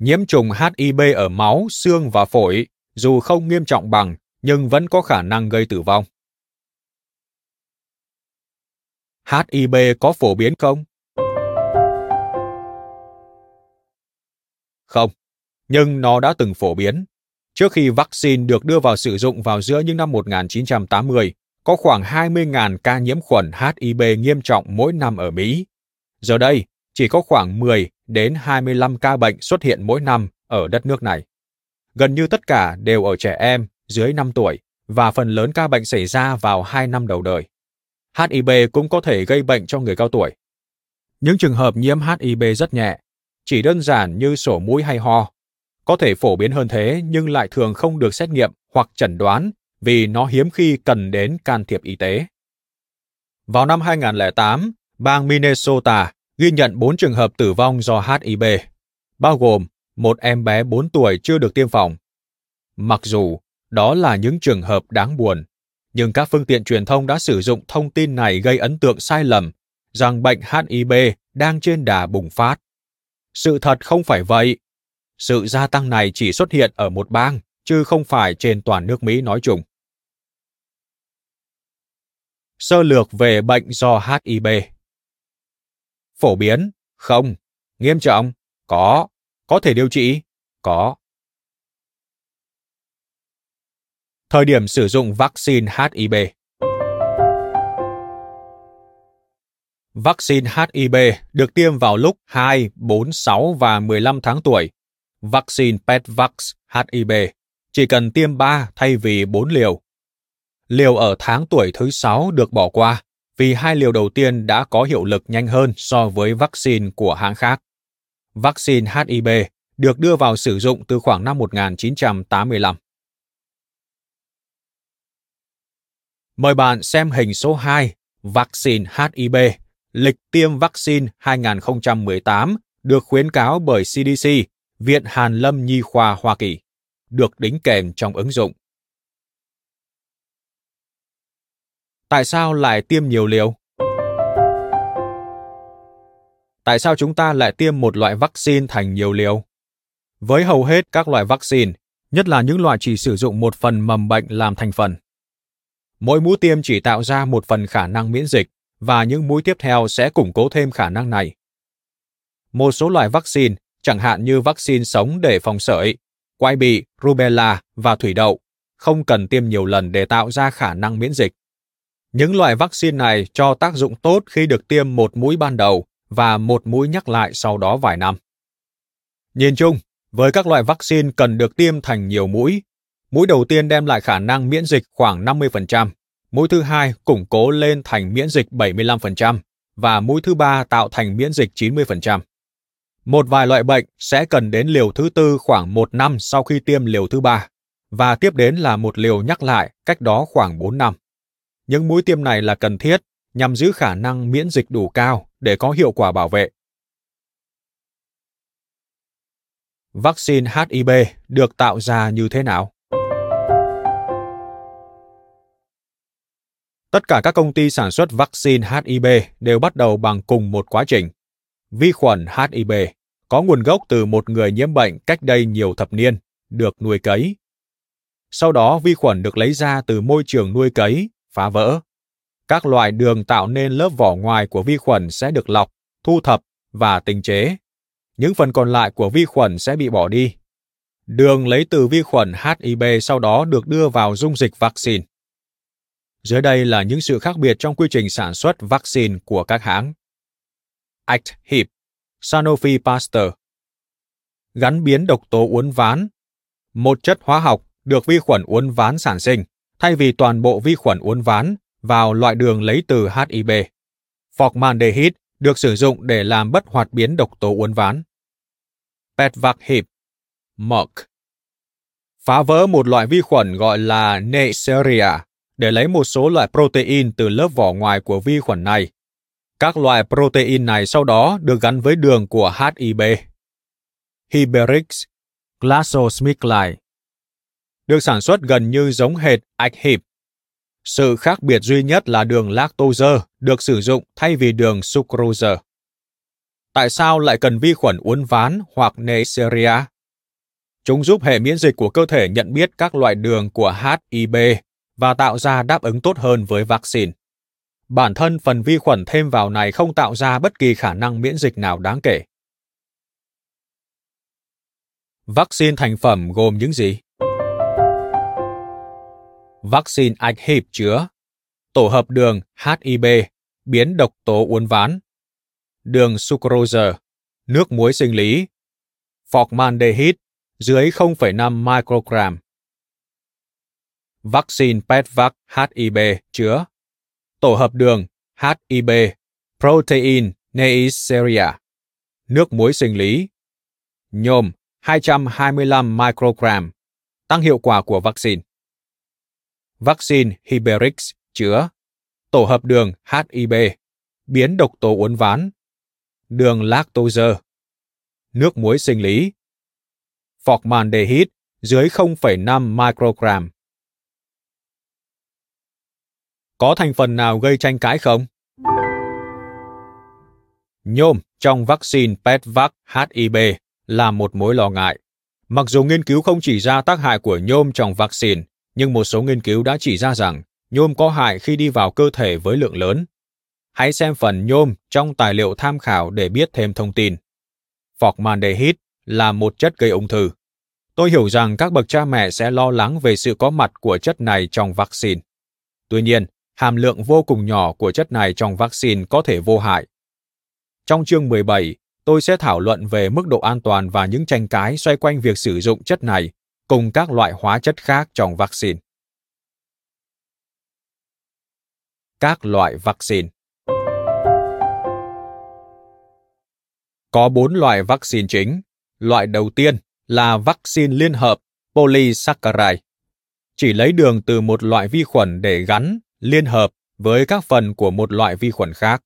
Nhiễm trùng HIV ở máu, xương và phổi dù không nghiêm trọng bằng nhưng vẫn có khả năng gây tử vong. HIV có phổ biến không? Không, nhưng nó đã từng phổ biến. Trước khi vaccine được đưa vào sử dụng vào giữa những năm 1980, có khoảng 20.000 ca nhiễm khuẩn HIV nghiêm trọng mỗi năm ở Mỹ. Giờ đây, chỉ có khoảng 10 đến 25 ca bệnh xuất hiện mỗi năm ở đất nước này. Gần như tất cả đều ở trẻ em dưới 5 tuổi và phần lớn ca bệnh xảy ra vào 2 năm đầu đời. HIV cũng có thể gây bệnh cho người cao tuổi. Những trường hợp nhiễm HIV rất nhẹ, chỉ đơn giản như sổ mũi hay ho. Có thể phổ biến hơn thế nhưng lại thường không được xét nghiệm hoặc chẩn đoán vì nó hiếm khi cần đến can thiệp y tế. Vào năm 2008, bang Minnesota ghi nhận 4 trường hợp tử vong do HIV, bao gồm một em bé 4 tuổi chưa được tiêm phòng. Mặc dù đó là những trường hợp đáng buồn, nhưng các phương tiện truyền thông đã sử dụng thông tin này gây ấn tượng sai lầm rằng bệnh HIV đang trên đà bùng phát. Sự thật không phải vậy. Sự gia tăng này chỉ xuất hiện ở một bang, chứ không phải trên toàn nước Mỹ nói chung. Sơ lược về bệnh do HIV Phổ biến? Không. Nghiêm trọng? Có. Có thể điều trị? Có. Thời điểm sử dụng vaccine HIV Vaccine HIV được tiêm vào lúc 2, 4, 6 và 15 tháng tuổi. Vaccine Petvax HIV chỉ cần tiêm 3 thay vì 4 liều. Liều ở tháng tuổi thứ 6 được bỏ qua vì hai liều đầu tiên đã có hiệu lực nhanh hơn so với vaccine của hãng khác. Vaccine HIV được đưa vào sử dụng từ khoảng năm 1985. Mời bạn xem hình số 2, vaccine HIV, lịch tiêm vaccine 2018 được khuyến cáo bởi CDC, Viện Hàn Lâm Nhi khoa Hoa Kỳ, được đính kèm trong ứng dụng. Tại sao lại tiêm nhiều liều? Tại sao chúng ta lại tiêm một loại vaccine thành nhiều liều? Với hầu hết các loại vaccine, nhất là những loại chỉ sử dụng một phần mầm bệnh làm thành phần, mỗi mũi tiêm chỉ tạo ra một phần khả năng miễn dịch và những mũi tiếp theo sẽ củng cố thêm khả năng này. Một số loại vaccine, chẳng hạn như vaccine sống để phòng sởi, quai bị, rubella và thủy đậu, không cần tiêm nhiều lần để tạo ra khả năng miễn dịch. Những loại vaccine này cho tác dụng tốt khi được tiêm một mũi ban đầu và một mũi nhắc lại sau đó vài năm. Nhìn chung, với các loại vaccine cần được tiêm thành nhiều mũi, Mũi đầu tiên đem lại khả năng miễn dịch khoảng 50%, mũi thứ hai củng cố lên thành miễn dịch 75% và mũi thứ ba tạo thành miễn dịch 90%. Một vài loại bệnh sẽ cần đến liều thứ tư khoảng một năm sau khi tiêm liều thứ ba, và tiếp đến là một liều nhắc lại cách đó khoảng 4 năm. Những mũi tiêm này là cần thiết nhằm giữ khả năng miễn dịch đủ cao để có hiệu quả bảo vệ. Vaccine HIV được tạo ra như thế nào? Tất cả các công ty sản xuất vaccine HIV đều bắt đầu bằng cùng một quá trình. Vi khuẩn HIV có nguồn gốc từ một người nhiễm bệnh cách đây nhiều thập niên, được nuôi cấy. Sau đó vi khuẩn được lấy ra từ môi trường nuôi cấy, phá vỡ. Các loại đường tạo nên lớp vỏ ngoài của vi khuẩn sẽ được lọc, thu thập và tinh chế. Những phần còn lại của vi khuẩn sẽ bị bỏ đi. Đường lấy từ vi khuẩn HIV sau đó được đưa vào dung dịch vaccine. Dưới đây là những sự khác biệt trong quy trình sản xuất vaccine của các hãng. ACT-HIP, Sanofi Pasteur. Gắn biến độc tố uốn ván. Một chất hóa học được vi khuẩn uốn ván sản sinh, thay vì toàn bộ vi khuẩn uốn ván vào loại đường lấy từ HIB. Formaldehyde được sử dụng để làm bất hoạt biến độc tố uốn ván. Petvak-HIP, Merck. Phá vỡ một loại vi khuẩn gọi là Neisseria để lấy một số loại protein từ lớp vỏ ngoài của vi khuẩn này. Các loại protein này sau đó được gắn với đường của HIB. Hiberix GlaxoSmithKline được sản xuất gần như giống hệt ACHIP. Sự khác biệt duy nhất là đường lactose được sử dụng thay vì đường sucrose. Tại sao lại cần vi khuẩn uốn ván hoặc Neisseria? Chúng giúp hệ miễn dịch của cơ thể nhận biết các loại đường của HIB và tạo ra đáp ứng tốt hơn với vaccine. Bản thân phần vi khuẩn thêm vào này không tạo ra bất kỳ khả năng miễn dịch nào đáng kể. Vaccine thành phẩm gồm những gì? Vaccine AHIP chứa. Tổ hợp đường HIB, biến độc tố uốn ván, đường sucrose, nước muối sinh lý, formaldehyde dưới 0,5 microgram. Vaccine Petvac HIB chứa. Tổ hợp đường HIB, protein Neisseria, nước muối sinh lý, nhôm 225 microgram, tăng hiệu quả của vaccine. Vaccine Hiberix chứa tổ hợp đường HIB, biến độc tố uốn ván, đường lactose, nước muối sinh lý, formaldehyde dưới 0,5 microgram. Có thành phần nào gây tranh cãi không? Nhôm trong vaccine Petvac HIB là một mối lo ngại. Mặc dù nghiên cứu không chỉ ra tác hại của nhôm trong vaccine, nhưng một số nghiên cứu đã chỉ ra rằng nhôm có hại khi đi vào cơ thể với lượng lớn. Hãy xem phần nhôm trong tài liệu tham khảo để biết thêm thông tin. Formaldehyde là một chất gây ung thư. Tôi hiểu rằng các bậc cha mẹ sẽ lo lắng về sự có mặt của chất này trong vaccine. Tuy nhiên, hàm lượng vô cùng nhỏ của chất này trong vaccine có thể vô hại. Trong chương 17, tôi sẽ thảo luận về mức độ an toàn và những tranh cãi xoay quanh việc sử dụng chất này cùng các loại hóa chất khác trong vaccine. Các loại vaccine Có bốn loại vaccine chính. Loại đầu tiên là vaccine liên hợp polysaccharide. Chỉ lấy đường từ một loại vi khuẩn để gắn, liên hợp với các phần của một loại vi khuẩn khác.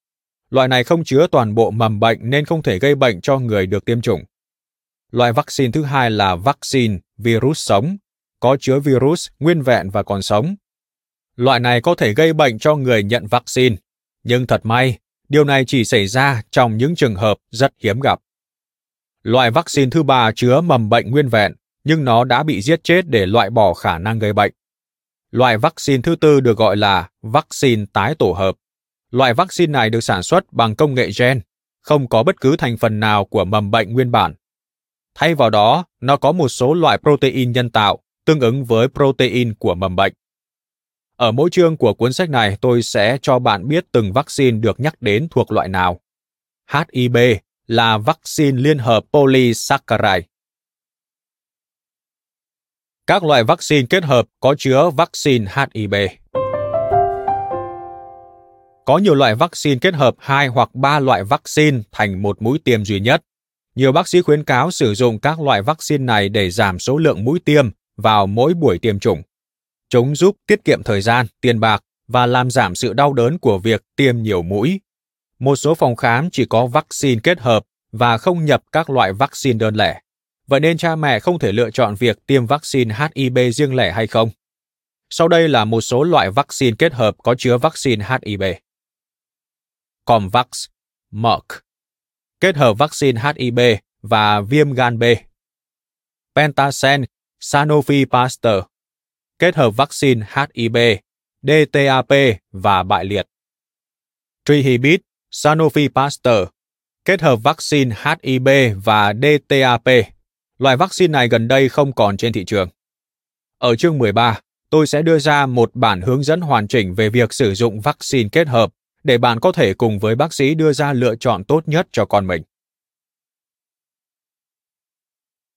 Loại này không chứa toàn bộ mầm bệnh nên không thể gây bệnh cho người được tiêm chủng. Loại vaccine thứ hai là vaccine virus sống, có chứa virus nguyên vẹn và còn sống. Loại này có thể gây bệnh cho người nhận vaccine, nhưng thật may, điều này chỉ xảy ra trong những trường hợp rất hiếm gặp. Loại vaccine thứ ba chứa mầm bệnh nguyên vẹn, nhưng nó đã bị giết chết để loại bỏ khả năng gây bệnh. Loại vaccine thứ tư được gọi là vaccine tái tổ hợp. Loại vaccine này được sản xuất bằng công nghệ gen, không có bất cứ thành phần nào của mầm bệnh nguyên bản. Thay vào đó, nó có một số loại protein nhân tạo tương ứng với protein của mầm bệnh. Ở mỗi chương của cuốn sách này, tôi sẽ cho bạn biết từng vaccine được nhắc đến thuộc loại nào. HIB là vaccine liên hợp polysaccharide. Các loại vaccine kết hợp có chứa vaccine HIB. Có nhiều loại vaccine kết hợp hai hoặc ba loại vaccine thành một mũi tiêm duy nhất. Nhiều bác sĩ khuyến cáo sử dụng các loại vaccine này để giảm số lượng mũi tiêm vào mỗi buổi tiêm chủng. Chúng giúp tiết kiệm thời gian, tiền bạc và làm giảm sự đau đớn của việc tiêm nhiều mũi. Một số phòng khám chỉ có vaccine kết hợp và không nhập các loại vaccine đơn lẻ. Vậy nên cha mẹ không thể lựa chọn việc tiêm vaccine HIB riêng lẻ hay không. Sau đây là một số loại vaccine kết hợp có chứa vaccine HIB. Comvax, Merck, kết hợp vaccine HIB và viêm gan B. Pentasen Sanofi Pasteur, kết hợp vaccine HIB, DTAP và bại liệt. Trihibit, Sanofi Pasteur, kết hợp vaccine HIB và DTAP. Loại vaccine này gần đây không còn trên thị trường. Ở chương 13, tôi sẽ đưa ra một bản hướng dẫn hoàn chỉnh về việc sử dụng vaccine kết hợp để bạn có thể cùng với bác sĩ đưa ra lựa chọn tốt nhất cho con mình.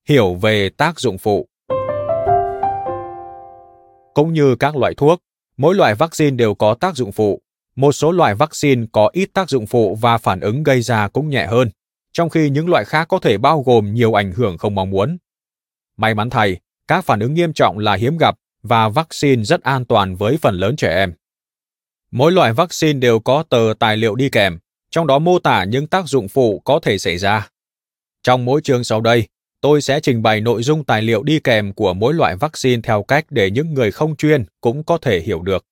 Hiểu về tác dụng phụ Cũng như các loại thuốc, mỗi loại vaccine đều có tác dụng phụ. Một số loại vaccine có ít tác dụng phụ và phản ứng gây ra cũng nhẹ hơn, trong khi những loại khác có thể bao gồm nhiều ảnh hưởng không mong muốn. May mắn thay, các phản ứng nghiêm trọng là hiếm gặp và vaccine rất an toàn với phần lớn trẻ em. Mỗi loại vaccine đều có tờ tài liệu đi kèm, trong đó mô tả những tác dụng phụ có thể xảy ra. Trong mỗi chương sau đây, tôi sẽ trình bày nội dung tài liệu đi kèm của mỗi loại vaccine theo cách để những người không chuyên cũng có thể hiểu được.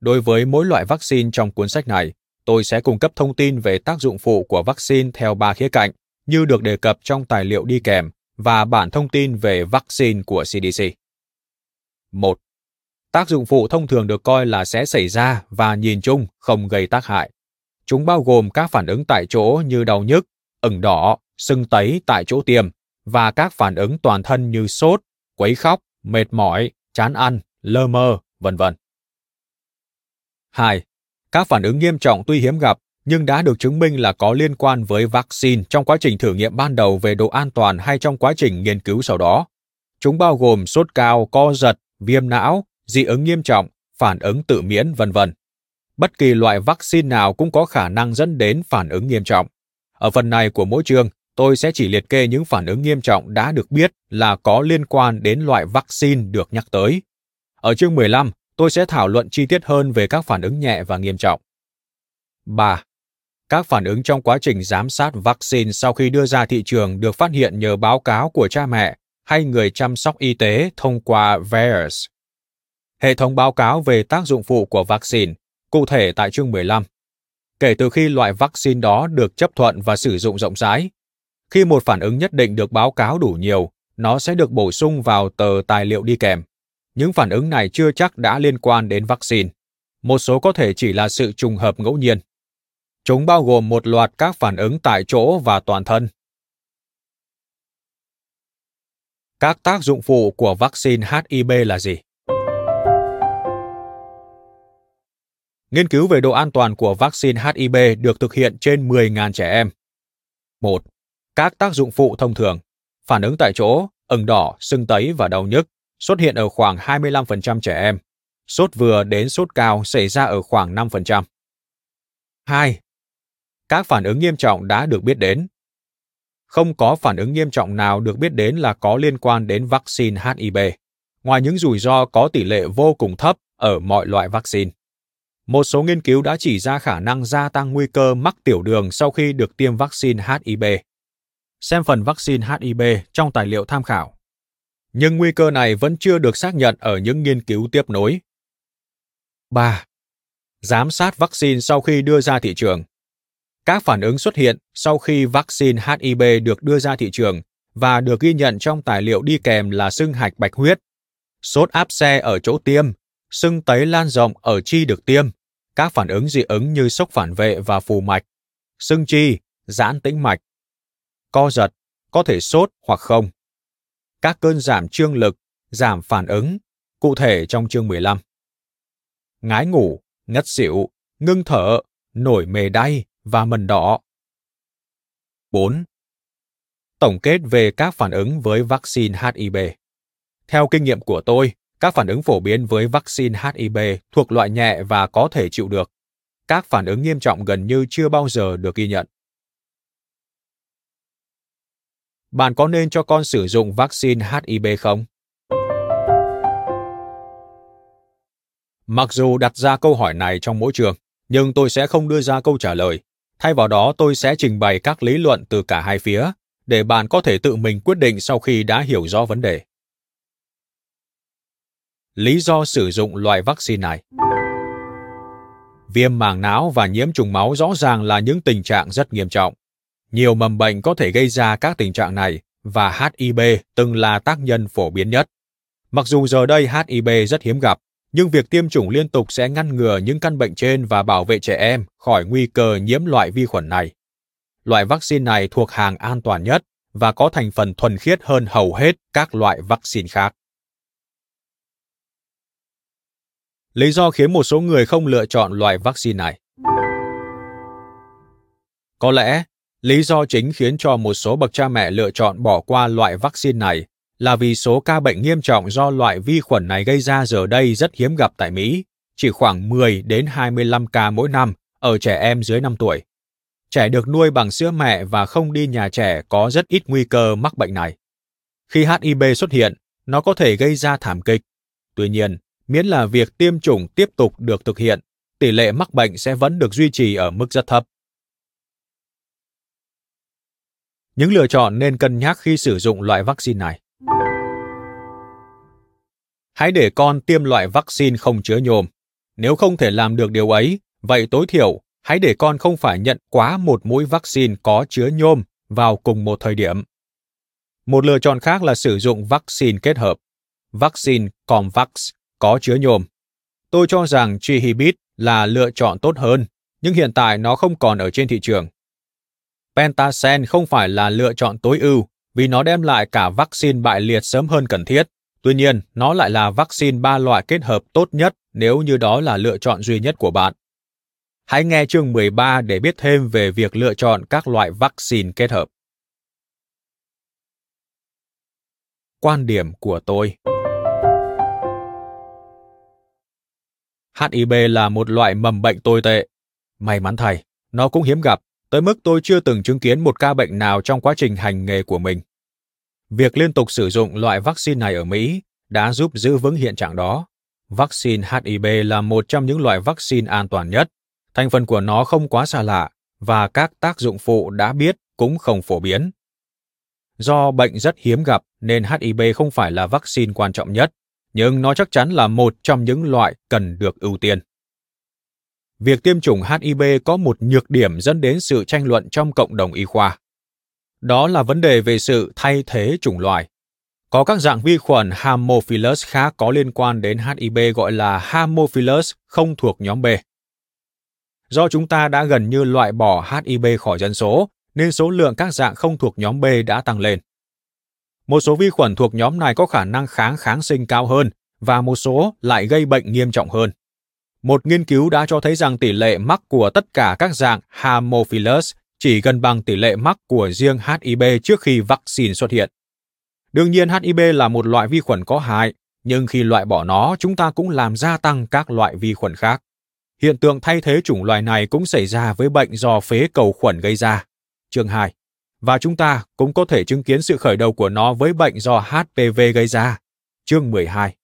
Đối với mỗi loại vaccine trong cuốn sách này, tôi sẽ cung cấp thông tin về tác dụng phụ của vaccine theo ba khía cạnh, như được đề cập trong tài liệu đi kèm và bản thông tin về vaccine của CDC. 1. Tác dụng phụ thông thường được coi là sẽ xảy ra và nhìn chung không gây tác hại. Chúng bao gồm các phản ứng tại chỗ như đau nhức, ửng đỏ, sưng tấy tại chỗ tiêm và các phản ứng toàn thân như sốt, quấy khóc, mệt mỏi, chán ăn, lơ mơ, vân vân. 2. Các phản ứng nghiêm trọng tuy hiếm gặp nhưng đã được chứng minh là có liên quan với vaccine trong quá trình thử nghiệm ban đầu về độ an toàn hay trong quá trình nghiên cứu sau đó. Chúng bao gồm sốt cao, co giật, viêm não, dị ứng nghiêm trọng, phản ứng tự miễn, vân vân. Bất kỳ loại vaccine nào cũng có khả năng dẫn đến phản ứng nghiêm trọng. Ở phần này của mỗi chương, tôi sẽ chỉ liệt kê những phản ứng nghiêm trọng đã được biết là có liên quan đến loại vaccine được nhắc tới. Ở chương 15, tôi sẽ thảo luận chi tiết hơn về các phản ứng nhẹ và nghiêm trọng. 3. Các phản ứng trong quá trình giám sát vaccine sau khi đưa ra thị trường được phát hiện nhờ báo cáo của cha mẹ hay người chăm sóc y tế thông qua VAERS. Hệ thống báo cáo về tác dụng phụ của vaccine, cụ thể tại chương 15. Kể từ khi loại vaccine đó được chấp thuận và sử dụng rộng rãi, khi một phản ứng nhất định được báo cáo đủ nhiều, nó sẽ được bổ sung vào tờ tài liệu đi kèm. Những phản ứng này chưa chắc đã liên quan đến vaccine. Một số có thể chỉ là sự trùng hợp ngẫu nhiên. Chúng bao gồm một loạt các phản ứng tại chỗ và toàn thân. Các tác dụng phụ của vaccine HIB là gì? Nghiên cứu về độ an toàn của vaccine HIB được thực hiện trên 10.000 trẻ em. 1. Các tác dụng phụ thông thường, phản ứng tại chỗ, ửng đỏ, sưng tấy và đau nhức xuất hiện ở khoảng 25% trẻ em. Sốt vừa đến sốt cao xảy ra ở khoảng 5%. 2. Các phản ứng nghiêm trọng đã được biết đến. Không có phản ứng nghiêm trọng nào được biết đến là có liên quan đến vaccine HIB, ngoài những rủi ro có tỷ lệ vô cùng thấp ở mọi loại vaccine. Một số nghiên cứu đã chỉ ra khả năng gia tăng nguy cơ mắc tiểu đường sau khi được tiêm vaccine HIB. Xem phần vaccine HIB trong tài liệu tham khảo. Nhưng nguy cơ này vẫn chưa được xác nhận ở những nghiên cứu tiếp nối. 3. Giám sát vaccine sau khi đưa ra thị trường. Các phản ứng xuất hiện sau khi vaccine HIB được đưa ra thị trường và được ghi nhận trong tài liệu đi kèm là sưng hạch bạch huyết, sốt áp xe ở chỗ tiêm, sưng tấy lan rộng ở chi được tiêm, các phản ứng dị ứng như sốc phản vệ và phù mạch, sưng chi, giãn tĩnh mạch, co giật, có thể sốt hoặc không. Các cơn giảm trương lực, giảm phản ứng, cụ thể trong chương 15. Ngái ngủ, ngất xỉu, ngưng thở, nổi mề đay và mần đỏ. 4. Tổng kết về các phản ứng với vaccine HIB. Theo kinh nghiệm của tôi, các phản ứng phổ biến với vaccine HIB thuộc loại nhẹ và có thể chịu được. Các phản ứng nghiêm trọng gần như chưa bao giờ được ghi nhận. Bạn có nên cho con sử dụng vaccine HIB không? Mặc dù đặt ra câu hỏi này trong mỗi trường, nhưng tôi sẽ không đưa ra câu trả lời. Thay vào đó, tôi sẽ trình bày các lý luận từ cả hai phía, để bạn có thể tự mình quyết định sau khi đã hiểu rõ vấn đề lý do sử dụng loại vaccine này. Viêm màng não và nhiễm trùng máu rõ ràng là những tình trạng rất nghiêm trọng. Nhiều mầm bệnh có thể gây ra các tình trạng này và HIV từng là tác nhân phổ biến nhất. Mặc dù giờ đây HIV rất hiếm gặp, nhưng việc tiêm chủng liên tục sẽ ngăn ngừa những căn bệnh trên và bảo vệ trẻ em khỏi nguy cơ nhiễm loại vi khuẩn này. Loại vaccine này thuộc hàng an toàn nhất và có thành phần thuần khiết hơn hầu hết các loại vaccine khác. Lý do khiến một số người không lựa chọn loại vaccine này. Có lẽ, lý do chính khiến cho một số bậc cha mẹ lựa chọn bỏ qua loại vaccine này là vì số ca bệnh nghiêm trọng do loại vi khuẩn này gây ra giờ đây rất hiếm gặp tại Mỹ, chỉ khoảng 10 đến 25 ca mỗi năm ở trẻ em dưới 5 tuổi. Trẻ được nuôi bằng sữa mẹ và không đi nhà trẻ có rất ít nguy cơ mắc bệnh này. Khi HIV xuất hiện, nó có thể gây ra thảm kịch. Tuy nhiên, miễn là việc tiêm chủng tiếp tục được thực hiện, tỷ lệ mắc bệnh sẽ vẫn được duy trì ở mức rất thấp. Những lựa chọn nên cân nhắc khi sử dụng loại vaccine này. Hãy để con tiêm loại vaccine không chứa nhôm. Nếu không thể làm được điều ấy, vậy tối thiểu hãy để con không phải nhận quá một mũi vaccine có chứa nhôm vào cùng một thời điểm. Một lựa chọn khác là sử dụng vaccine kết hợp, vaccine Comvax có chứa nhôm. Tôi cho rằng Trihibit là lựa chọn tốt hơn, nhưng hiện tại nó không còn ở trên thị trường. Pentasen không phải là lựa chọn tối ưu vì nó đem lại cả vaccine bại liệt sớm hơn cần thiết. Tuy nhiên, nó lại là vaccine ba loại kết hợp tốt nhất nếu như đó là lựa chọn duy nhất của bạn. Hãy nghe chương 13 để biết thêm về việc lựa chọn các loại vaccine kết hợp. Quan điểm của tôi HIV là một loại mầm bệnh tồi tệ. May mắn thay, nó cũng hiếm gặp, tới mức tôi chưa từng chứng kiến một ca bệnh nào trong quá trình hành nghề của mình. Việc liên tục sử dụng loại vaccine này ở Mỹ đã giúp giữ vững hiện trạng đó. Vaccine HIV là một trong những loại vaccine an toàn nhất. Thành phần của nó không quá xa lạ và các tác dụng phụ đã biết cũng không phổ biến. Do bệnh rất hiếm gặp nên HIV không phải là vaccine quan trọng nhất, nhưng nó chắc chắn là một trong những loại cần được ưu tiên. Việc tiêm chủng HIV có một nhược điểm dẫn đến sự tranh luận trong cộng đồng y khoa. Đó là vấn đề về sự thay thế chủng loại. Có các dạng vi khuẩn Haemophilus khác có liên quan đến HIV gọi là Haemophilus không thuộc nhóm B. Do chúng ta đã gần như loại bỏ HIV khỏi dân số, nên số lượng các dạng không thuộc nhóm B đã tăng lên. Một số vi khuẩn thuộc nhóm này có khả năng kháng kháng sinh cao hơn và một số lại gây bệnh nghiêm trọng hơn. Một nghiên cứu đã cho thấy rằng tỷ lệ mắc của tất cả các dạng Haemophilus chỉ gần bằng tỷ lệ mắc của riêng HIV trước khi vaccine xuất hiện. Đương nhiên HIV là một loại vi khuẩn có hại, nhưng khi loại bỏ nó, chúng ta cũng làm gia tăng các loại vi khuẩn khác. Hiện tượng thay thế chủng loài này cũng xảy ra với bệnh do phế cầu khuẩn gây ra. Chương 2 và chúng ta cũng có thể chứng kiến sự khởi đầu của nó với bệnh do HPV gây ra. Chương 12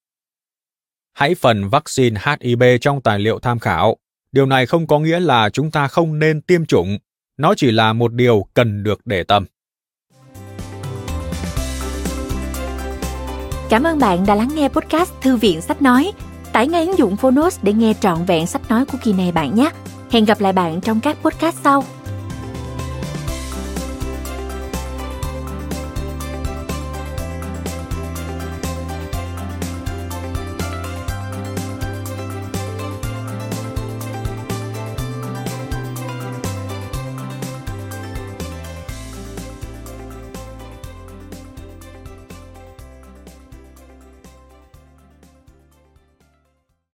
Hãy phần vaccine HIV trong tài liệu tham khảo. Điều này không có nghĩa là chúng ta không nên tiêm chủng, nó chỉ là một điều cần được để tâm. Cảm ơn bạn đã lắng nghe podcast Thư viện Sách Nói. Tải ngay ứng dụng Phonos để nghe trọn vẹn sách nói của kỳ này bạn nhé. Hẹn gặp lại bạn trong các podcast sau.